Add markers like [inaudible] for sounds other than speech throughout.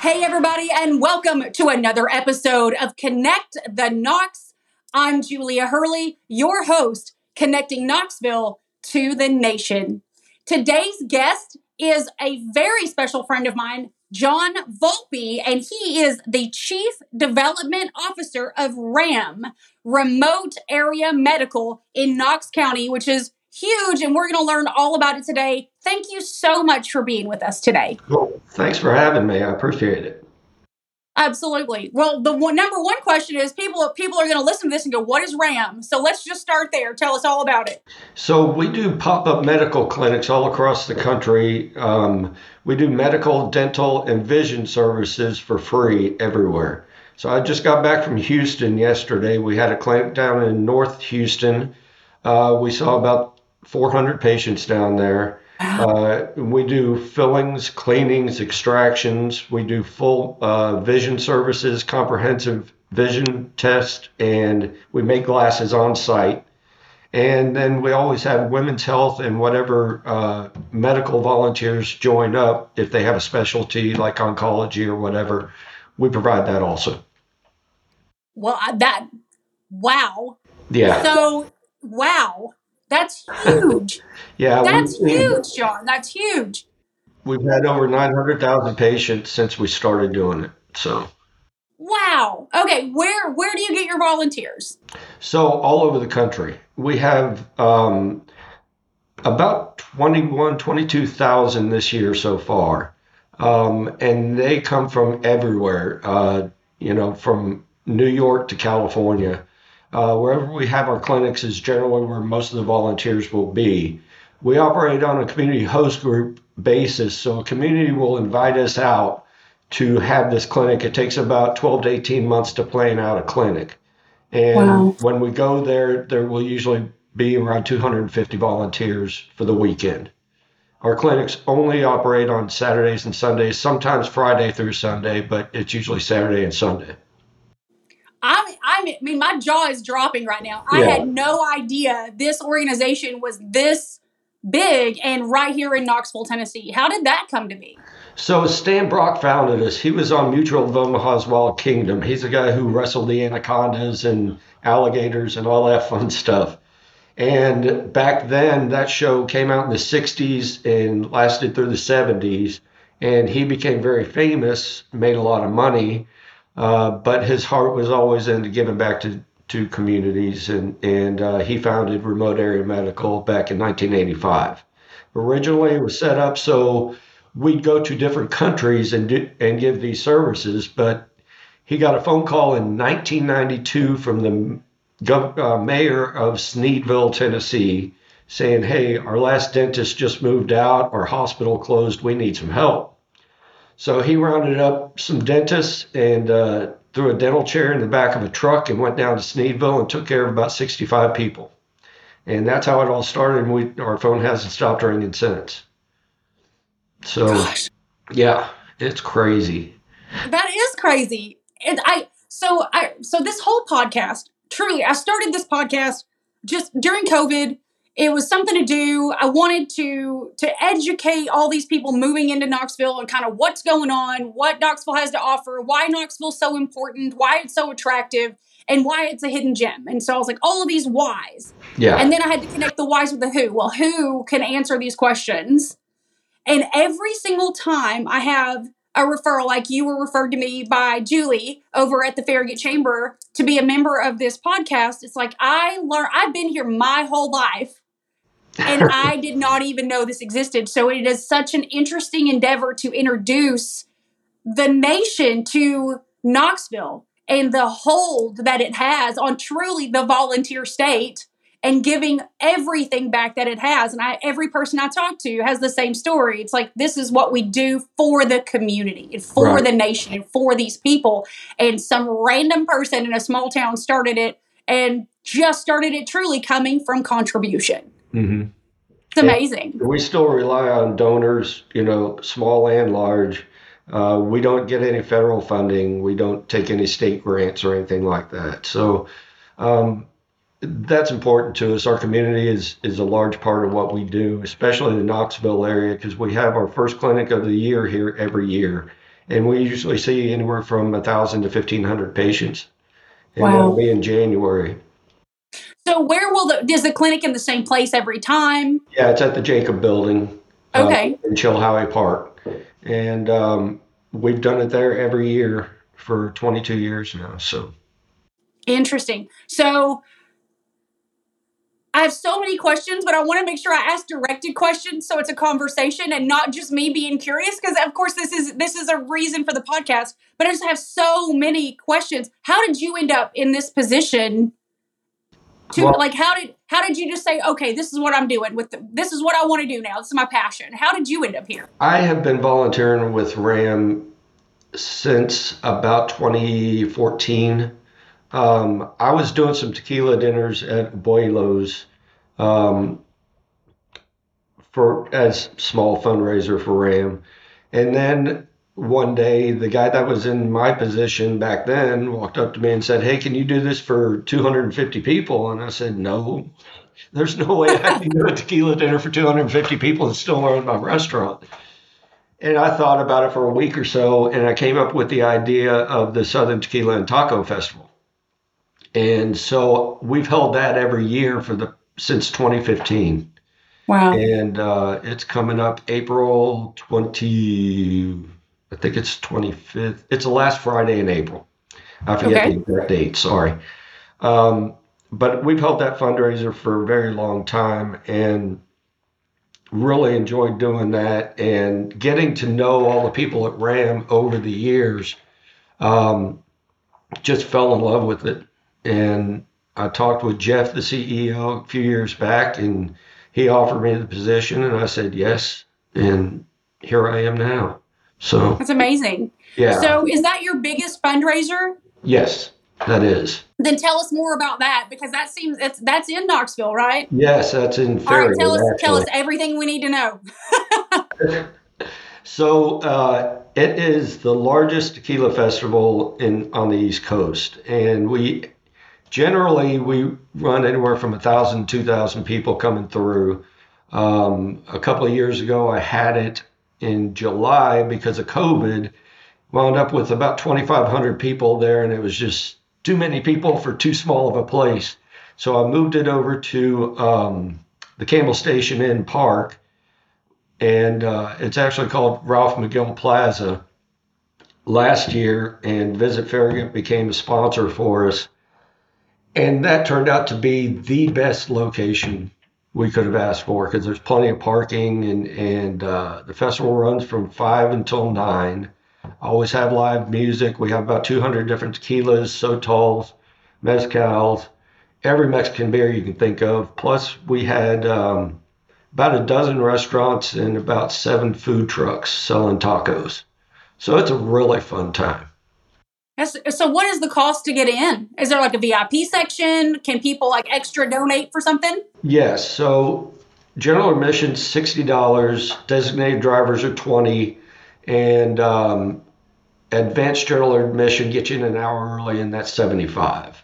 Hey, everybody, and welcome to another episode of Connect the Knox. I'm Julia Hurley, your host, connecting Knoxville to the nation. Today's guest is a very special friend of mine, John Volpe, and he is the Chief Development Officer of RAM, Remote Area Medical in Knox County, which is huge, and we're going to learn all about it today. Thank you so much for being with us today. Well, thanks for having me. I appreciate it. Absolutely. Well, the one, number one question is people people are going to listen to this and go, "What is RAM?" So let's just start there. Tell us all about it. So we do pop up medical clinics all across the country. Um, we do medical, dental, and vision services for free everywhere. So I just got back from Houston yesterday. We had a clinic down in North Houston. Uh, we saw about 400 patients down there. Uh, we do fillings, cleanings, extractions. We do full uh, vision services, comprehensive vision test, and we make glasses on site. And then we always have women's health and whatever uh, medical volunteers join up if they have a specialty like oncology or whatever. We provide that also. Well, that wow. Yeah. So wow. That's huge. [laughs] yeah. That's we, huge, John. That's huge. We've had over 900,000 patients since we started doing it. So. Wow. Okay. Where where do you get your volunteers? So all over the country. We have um, about 21, 22,000 this year so far. Um, and they come from everywhere, uh, you know, from New York to California. Uh, wherever we have our clinics is generally where most of the volunteers will be. We operate on a community host group basis, so a community will invite us out to have this clinic. It takes about 12 to 18 months to plan out a clinic. And wow. when we go there, there will usually be around 250 volunteers for the weekend. Our clinics only operate on Saturdays and Sundays, sometimes Friday through Sunday, but it's usually Saturday and Sunday. I, I mean, my jaw is dropping right now. I had no idea this organization was this big and right here in Knoxville, Tennessee. How did that come to be? So Stan Brock founded us. He was on Mutual of Omaha's Wild Kingdom. He's the guy who wrestled the anacondas and alligators and all that fun stuff. And back then, that show came out in the 60s and lasted through the 70s. And he became very famous, made a lot of money uh, but his heart was always into giving back to, to communities, and, and uh, he founded Remote Area Medical back in 1985. Originally, it was set up so we'd go to different countries and, do, and give these services, but he got a phone call in 1992 from the gov- uh, mayor of Sneedville, Tennessee, saying, Hey, our last dentist just moved out, our hospital closed, we need some help. So he rounded up some dentists and uh, threw a dental chair in the back of a truck and went down to Sneedville and took care of about 65 people. And that's how it all started. And we, our phone hasn't stopped ringing since. So, Gosh. yeah, it's crazy. That is crazy. And I, so I, so this whole podcast, truly, I started this podcast just during COVID it was something to do. I wanted to to educate all these people moving into Knoxville and kind of what's going on, what Knoxville has to offer, why Knoxville's so important, why it's so attractive, and why it's a hidden gem. And so I was like, all of these whys. Yeah. And then I had to connect the whys with the who. Well, who can answer these questions? And every single time I have a referral like you were referred to me by Julie over at the Farragut Chamber to be a member of this podcast. It's like I learned I've been here my whole life and [laughs] I did not even know this existed. So it is such an interesting endeavor to introduce the nation to Knoxville and the hold that it has on truly the volunteer state and giving everything back that it has. And I, every person I talk to has the same story. It's like, this is what we do for the community and for right. the nation and for these people. And some random person in a small town started it and just started it truly coming from contribution. Mm-hmm. It's amazing. And we still rely on donors, you know, small and large. Uh, we don't get any federal funding. We don't take any state grants or anything like that. So um, that's important to us. Our community is is a large part of what we do, especially in the Knoxville area, because we have our first clinic of the year here every year, and we usually see anywhere from a thousand to fifteen hundred patients. And Wow. that'll be in January. So where will the is the clinic in the same place every time? Yeah, it's at the Jacob Building. uh, Okay. in Chilhowee Park, and um, we've done it there every year for 22 years now. So Interesting. So I have so many questions, but I want to make sure I ask directed questions so it's a conversation and not just me being curious because of course this is this is a reason for the podcast, but I just have so many questions. How did you end up in this position? To Well- like how did how did you just say, "Okay, this is what I'm doing with the, this is what I want to do now. This is my passion." How did you end up here? I have been volunteering with RAM since about 2014. Um, I was doing some tequila dinners at Boilo's um, for as small fundraiser for RAM, and then one day the guy that was in my position back then walked up to me and said, "Hey, can you do this for 250 people?" And I said, "No." There's no way I can do a tequila dinner for 250 people and still run my restaurant. And I thought about it for a week or so, and I came up with the idea of the Southern Tequila and Taco Festival. And so we've held that every year for the since 2015, Wow. and uh, it's coming up April 20. I think it's 25th. It's the last Friday in April. I forget Okay. the exact date. Sorry. Um, but we've held that fundraiser for a very long time, and really enjoyed doing that and getting to know all the people at RAM over the years. Um, just fell in love with it. And I talked with Jeff, the CEO, a few years back, and he offered me the position, and I said yes. And here I am now. So, That's amazing. yeah. So, is that your biggest fundraiser? yes, that is. Then tell us more about that because that seems that's that's in Knoxville, right? Yes, that's in All right, tell us tell us everything we need to know. [laughs] So uh, it is the largest tequila festival in on the East Coast, and we generally we run anywhere from a thousand, two thousand people coming through. Um, a couple of years ago, I had it in July because of COVID. Wound up with about 2,500 people there, and it was just too many people for too small of a place. So I moved it over to um, the Campbell Station Inn Park and uh, it's actually called Ralph McGill Plaza last year, and Visit Farragut became a sponsor for us. And that turned out to be the best location we could have asked for because there's plenty of parking, and, and uh, the festival runs from 5 until 9. I always have live music. We have about 200 different tequilas, sotols, mezcals, every Mexican beer you can think of. Plus, we had. Um, about a dozen restaurants and about seven food trucks selling tacos. So it's a really fun time. That's, so, what is the cost to get in? Is there like a VIP section? Can people like extra donate for something? Yes, so general admission sixty dollars, designated drivers are twenty, and um, advanced general admission gets you in an hour early, and that's seventy five.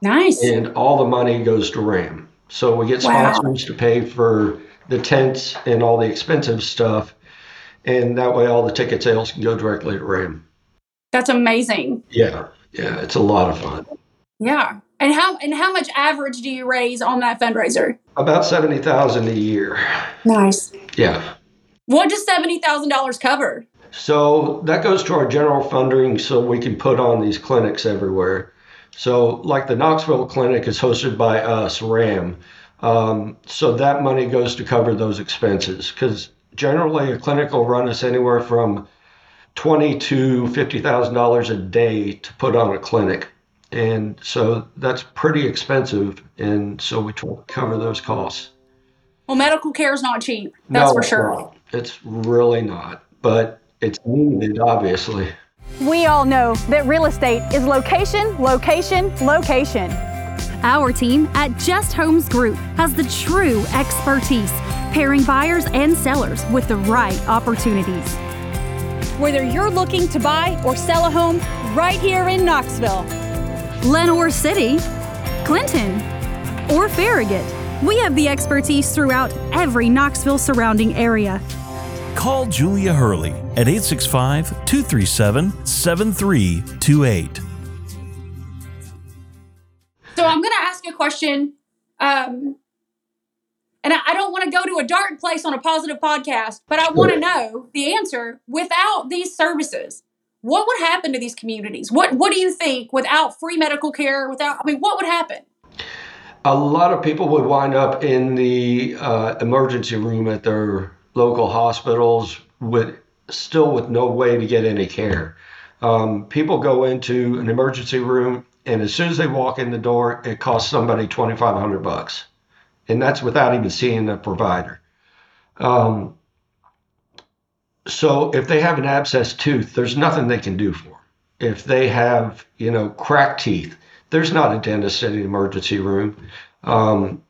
Nice. And all the money goes to RAM. So we get Wow. sponsors to pay for the tents and all the expensive stuff, and that way all the ticket sales can go directly to RAM. That's amazing. Yeah, yeah, it's a lot of fun. Yeah. And how and how much average do you raise on that fundraiser? About seventy thousand a year. Nice. Yeah. What does seventy thousand dollars cover? So that goes to our general funding, so we can put on these clinics everywhere. So, like the Knoxville clinic is hosted by us, RAM. Um, so that money goes to cover those expenses because generally a clinic will run us anywhere from twenty to fifty thousand dollars a day to put on a clinic, and so that's pretty expensive. And so we try to cover those costs. Well, medical care is not cheap. That's for sure. not. It's really not, but it's needed, obviously. We all know that real estate is location, location, location. Our team at Just Homes Group has the true expertise, pairing buyers and sellers with the right opportunities. Whether you're looking to buy or sell a home right here in Knoxville, Lenoir City, Clinton, or Farragut, we have the expertise throughout every Knoxville surrounding area. call Julia Hurley at 865 237 7328. So I'm going to ask a question. Um, and I, I don't want to go to a dark place on a positive podcast, but I want to know the answer. Without these services, what would happen to these communities? What What do you think? Without free medical care, without I mean, what would happen? A lot of people would wind up in the uh, emergency room at their local hospitals with still with no way to get any care. Um, people go into an emergency room, and as soon as they walk in the door, it costs somebody twenty five hundred bucks, and that's without even seeing the provider. Um, so if they have an abscess tooth, there's nothing they can do for. Them. If they have, you know, cracked teeth, there's not a dentist in the emergency room. Um,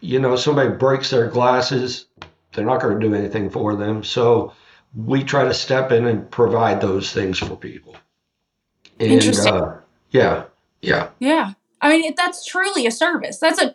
you know, somebody breaks their glasses, they're not going to do anything for them. So we try to step in and provide those things for people. And, Interesting. Uh, yeah, yeah. Yeah, I mean that's truly a service. That's a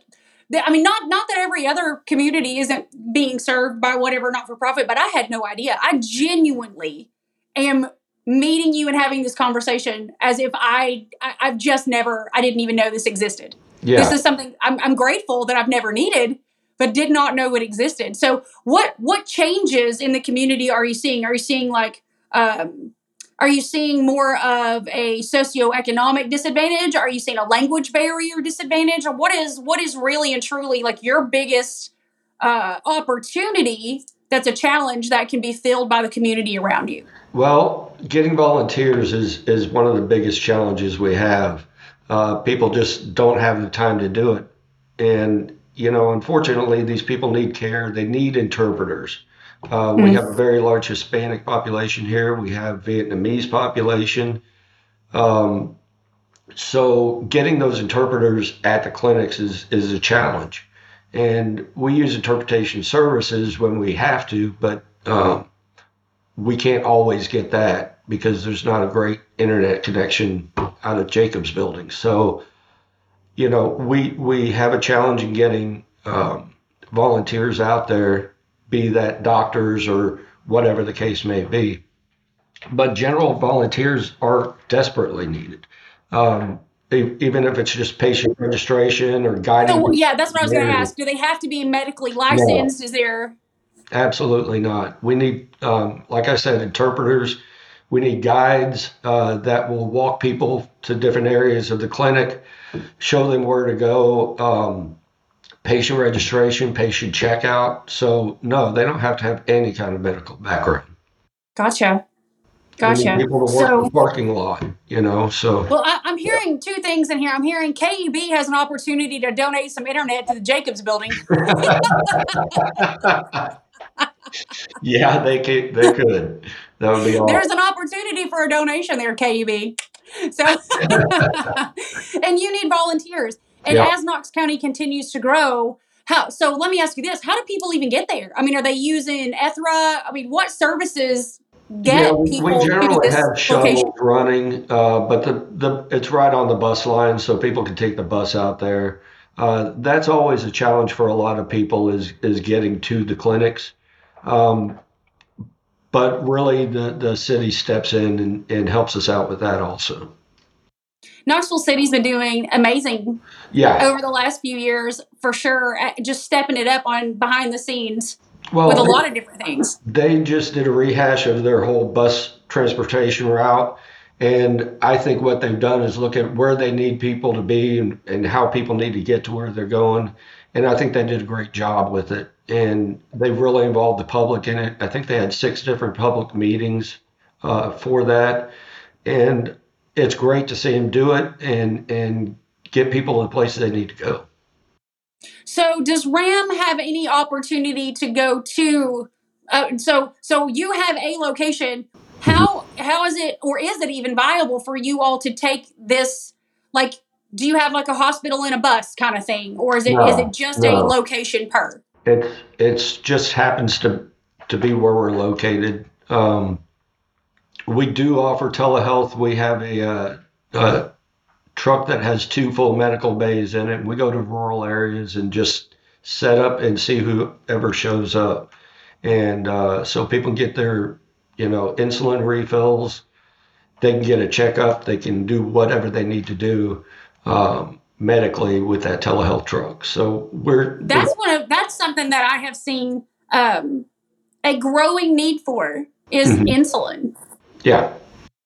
I mean, not not that every other community isn't being served by whatever not for profit, but I had no idea. I genuinely am meeting you and having this conversation as if I, I have just never I didn't even know this existed. Yeah. This is something I'm, I'm grateful that I've never needed, but did not know it existed. So what what changes in the community are you seeing? Are you seeing like um, are you seeing more of a socioeconomic disadvantage? Are you seeing a language barrier disadvantage? Or what is what is really and truly like your biggest uh, opportunity that's a challenge that can be filled by the community around you? Well, getting volunteers is is one of the biggest challenges we have. Uh, people just don't have the time to do it, and you know, unfortunately, these people need care. They need interpreters. Uh, we have a very large Hispanic population here. We have Vietnamese population. Um, so getting those interpreters at the clinics is is a challenge, and we use interpretation services when we have to, but um, we can't always get that because there's not a great internet connection out of Jacobs Building. So, you know, we we have a challenge in getting um, volunteers out there be that doctors or whatever the case may be. But general volunteers are desperately needed. Um, even if it's just patient registration or guiding. So yeah, that's what I was going to ask. Do they have to be medically licensed? Is there Absolutely not. We need, um, like I said, interpreters. We need guides uh, that will walk people to different areas of the clinic, show them where to go, um, patient registration, patient checkout. So, no, they don't have to have any kind of medical background. gotcha? We Gotcha. need people to work So the parking lot, you know. So, Well, I, I'm hearing two things in here. I'm hearing KUB has an opportunity to donate some internet to the Jacobs building. [laughs] yeah, they could. They could. That would be awesome. There's an opportunity for a donation there, KUB. So, [laughs] and you need volunteers. And Yeah. as Knox County continues to grow, how? So let me ask you this: How do people even get there? I mean, are they using Ethra? I mean, what services get yeah, we, people we generally have shuttles running, uh, but the, the it's right on the bus line, so people can take the bus out there. Uh, that's always a challenge for a lot of people is is getting to the clinics. Um, but really, the, the city steps in and, and helps us out with that also. Knoxville City's been doing amazing Yeah. over the last few years, for sure. uh, Just stepping it up on behind the scenes Well, with a they- lot of different things. they just did a rehash of their whole bus transportation route. And I think what they've done is look at where they need people to be and, and how people need to get to where they're going. And I think they did a great job with it. And they've really involved the public in it. I think they had six different public meetings uh, for that. And it's great to see them do it and, and get people to the places they need to go. So, does Ram have any opportunity to go to? Uh, so, so you have a location. How how is it, or is it even viable for you all to take this? Like, do you have like a hospital in a bus kind of thing, or is it is No, it just a location per? It's it's just happens to to be where we're located. Um, we do offer telehealth. We have a, uh, a truck that has two full medical bays in it. We go to rural areas and just set up and see whoever shows up. and uh, so people get their you know insulin refills. They can get a checkup. They can do whatever they need to do um, medically with that telehealth truck. So we're that's one of that's something that I have seen um, a growing need for is Mhm. insulin. Yeah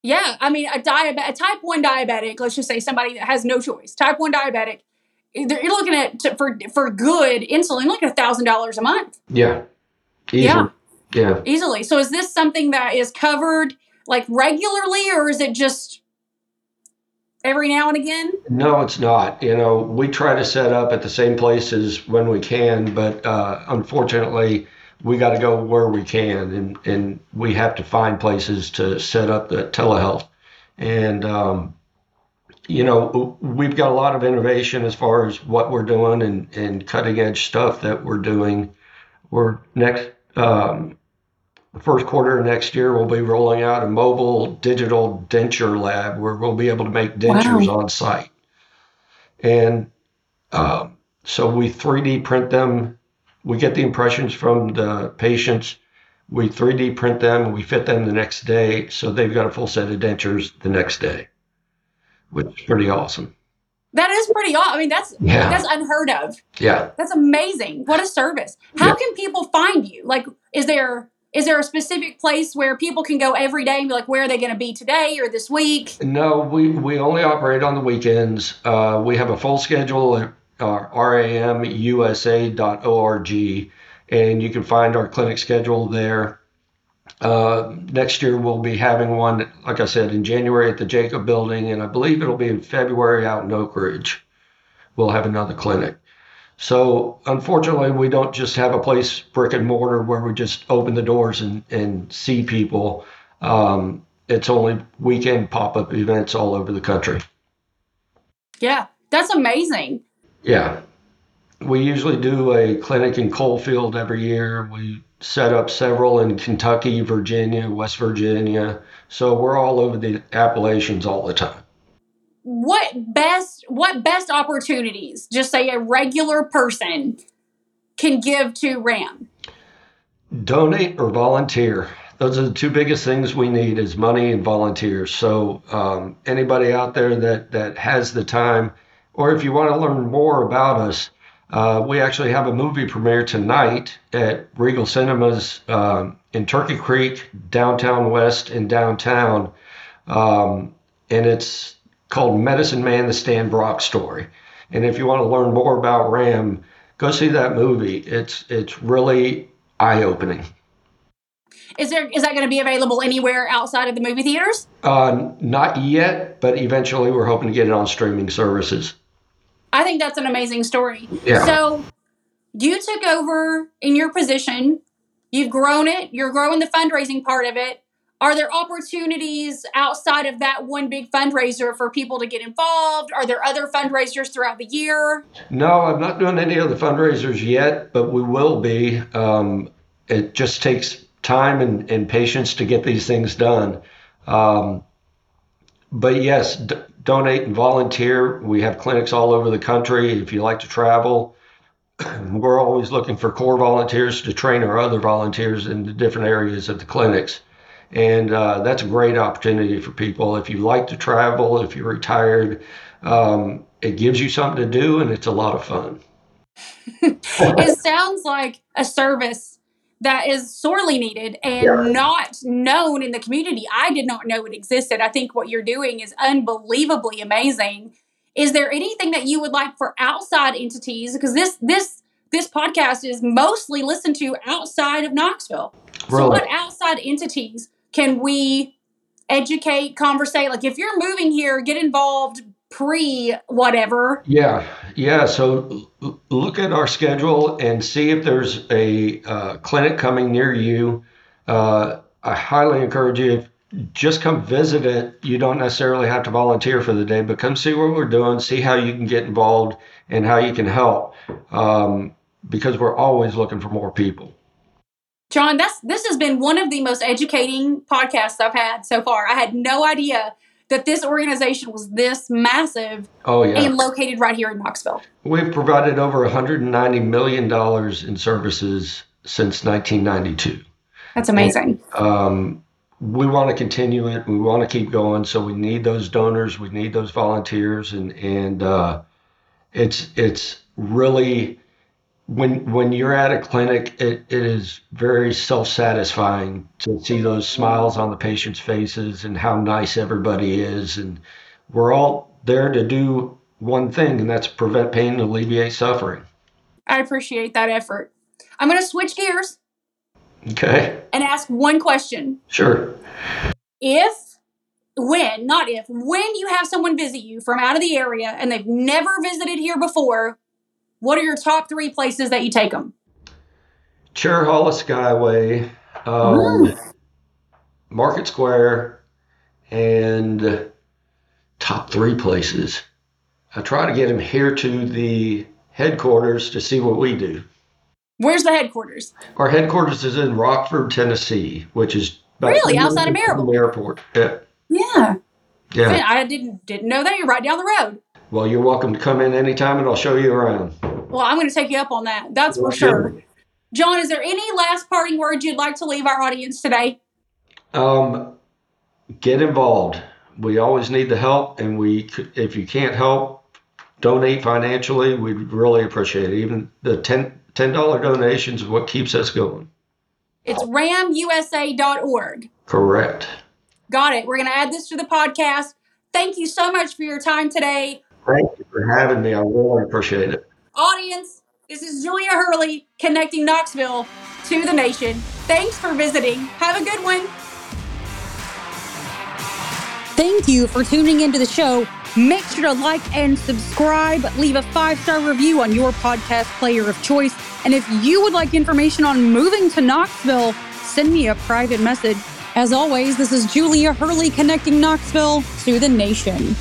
Yeah, I mean, a diabetic, a type one diabetic. Let's just say somebody that has no choice. Type one diabetic. You're you're looking at for for good insulin, like a thousand dollars a month yeah easy. Yeah. yeah. easily. So, is this something that is covered like regularly, or is it just every now and again? No, it's not. You know, we try to set up at the same places when we can, but uh, unfortunately, we got to go where we can, and, and we have to find places to set up the telehealth. And, um, you know, we've got a lot of innovation as far as what we're doing and, and cutting edge stuff that we're doing. We're next, um, the first quarter of next year, we'll be rolling out a mobile digital denture lab where we'll be able to make dentures on site. And um, so we 3D print them. We get the impressions from the patients. We 3D print them and we fit them the next day. So they've got a full set of dentures the next day, which is pretty awesome. That is pretty awesome. I mean, that's Yeah. that's unheard of. Yeah. That's amazing. What a service. How Yeah. can people find you? Like, is there is there a specific place where people can go every day and be like, where are they going to be today or this week? No, we, we only operate on the weekends. Uh, we have a full schedule uh, ramusa.org, and you can find our clinic schedule there. Uh, next year, we'll be having one, like I said, in January at the Jacob Building, and I believe it'll be in February out in Oak Ridge. We'll have another clinic. So, unfortunately, we don't just have a place brick and mortar where we just open the doors and, and see people. Um, it's only weekend pop up events all over the country. Yeah, that's amazing. Yeah. We usually do a clinic in Coalfield every year. We set up several in Kentucky, Virginia, West Virginia. So we're all over the Appalachians all the time. What best what best opportunities, just say a regular person can give to RAM? Donate or volunteer. Those are the two biggest things we need is money and volunteers. So um, anybody out there that, that has the time, or if you want to learn more about us, uh, we actually have a movie premiere tonight at Regal Cinemas um, in Turkey Creek, downtown West, in downtown, um, and it's called Medicine Man: The Stan Brock Story. And if you want to learn more about Ram, go see that movie. It's it's really eye opening. Is there is that going to be available anywhere outside of the movie theaters? Uh, not yet, but eventually we're hoping to get it on streaming services. I think that's an amazing story. Yeah. So you took over in your position, you've grown it, you're growing the fundraising part of it. Are there opportunities outside of that one big fundraiser for people to get involved? Are there other fundraisers throughout the year? No, I'm not doing any other fundraisers yet, but we will be. Um, it just takes time and, and patience to get these things done. Um, but yes, d- donate and volunteer. We have clinics all over the country. If you like to travel, [clears throat] we're always looking for core volunteers to train our other volunteers in the different areas of the clinics. And uh, that's a great opportunity for people. If you like to travel, if you're retired, um, it gives you something to do and it's a lot of fun. [laughs] it sounds like a service that is sorely needed and Yeah. not known in the community. I did not know it existed. I think what you're doing is unbelievably amazing. Is there anything that you would like for outside entities? Because this this this podcast is mostly listened to outside of Knoxville. So what outside entities can we educate, conversate? Like if you're moving here, get involved pre whatever. Yeah, yeah. So l- look at our schedule and see if there's a uh, clinic coming near you. Uh, I highly encourage you. If, just come visit it. You don't necessarily have to volunteer for the day, but come see what we're doing, see how you can get involved and how you can help. Um, because we're always looking for more people. John, that's this has been one of the most educating podcasts I've had so far. I had no idea that this organization was this massive Oh yeah. and located right here in Knoxville. We've provided over 190 million dollars in services since 1992. That's amazing. Um, we want to continue it. We want to keep going. So we need those donors. We need those volunteers, and and uh, it's it's really when when you're at a clinic, it, it is very self satisfying to see those smiles on the patients' faces and how nice everybody is, and we're all there to do one thing, and that's prevent pain and alleviate suffering. I appreciate that effort. I'm going to switch gears Okay, and ask one question. sure. If, when, not if, when you have someone visit you from out of the area and they've never visited here before, what are your top three places that you take them? Cherohala Skyway, um, Market Square, and top three places. I try to get him here to the headquarters to see what we do. Where's the headquarters? Our headquarters is in Rockford, Tennessee, which is about Really? Outside of Maryville? the airport. Yeah, Yeah. yeah. I didn't didn't know that. You're right down the road. Well, you're welcome to come in anytime, and I'll show you around. Well, I'm going to take you up on that. That's for sure. John, is there any last parting words you'd like to leave our audience today? Um, get involved. We always need the help, and we if you can't help, donate financially. We'd really appreciate it. Even the 10 dollar donations is what keeps us going. It's ramusa.org. Correct. Got it. We're going to add this to the podcast. Thank you so much for your time today. Thank you for having me. I really appreciate it. Audience, this is Julia Hurley connecting Knoxville to the nation. Thanks for visiting. Have a good one. Thank you for tuning into the show. Make sure to like and subscribe. Leave a five star review on your podcast player of choice. And if you would like information on moving to Knoxville, send me a private message. As always, this is Julia Hurley connecting Knoxville to the nation.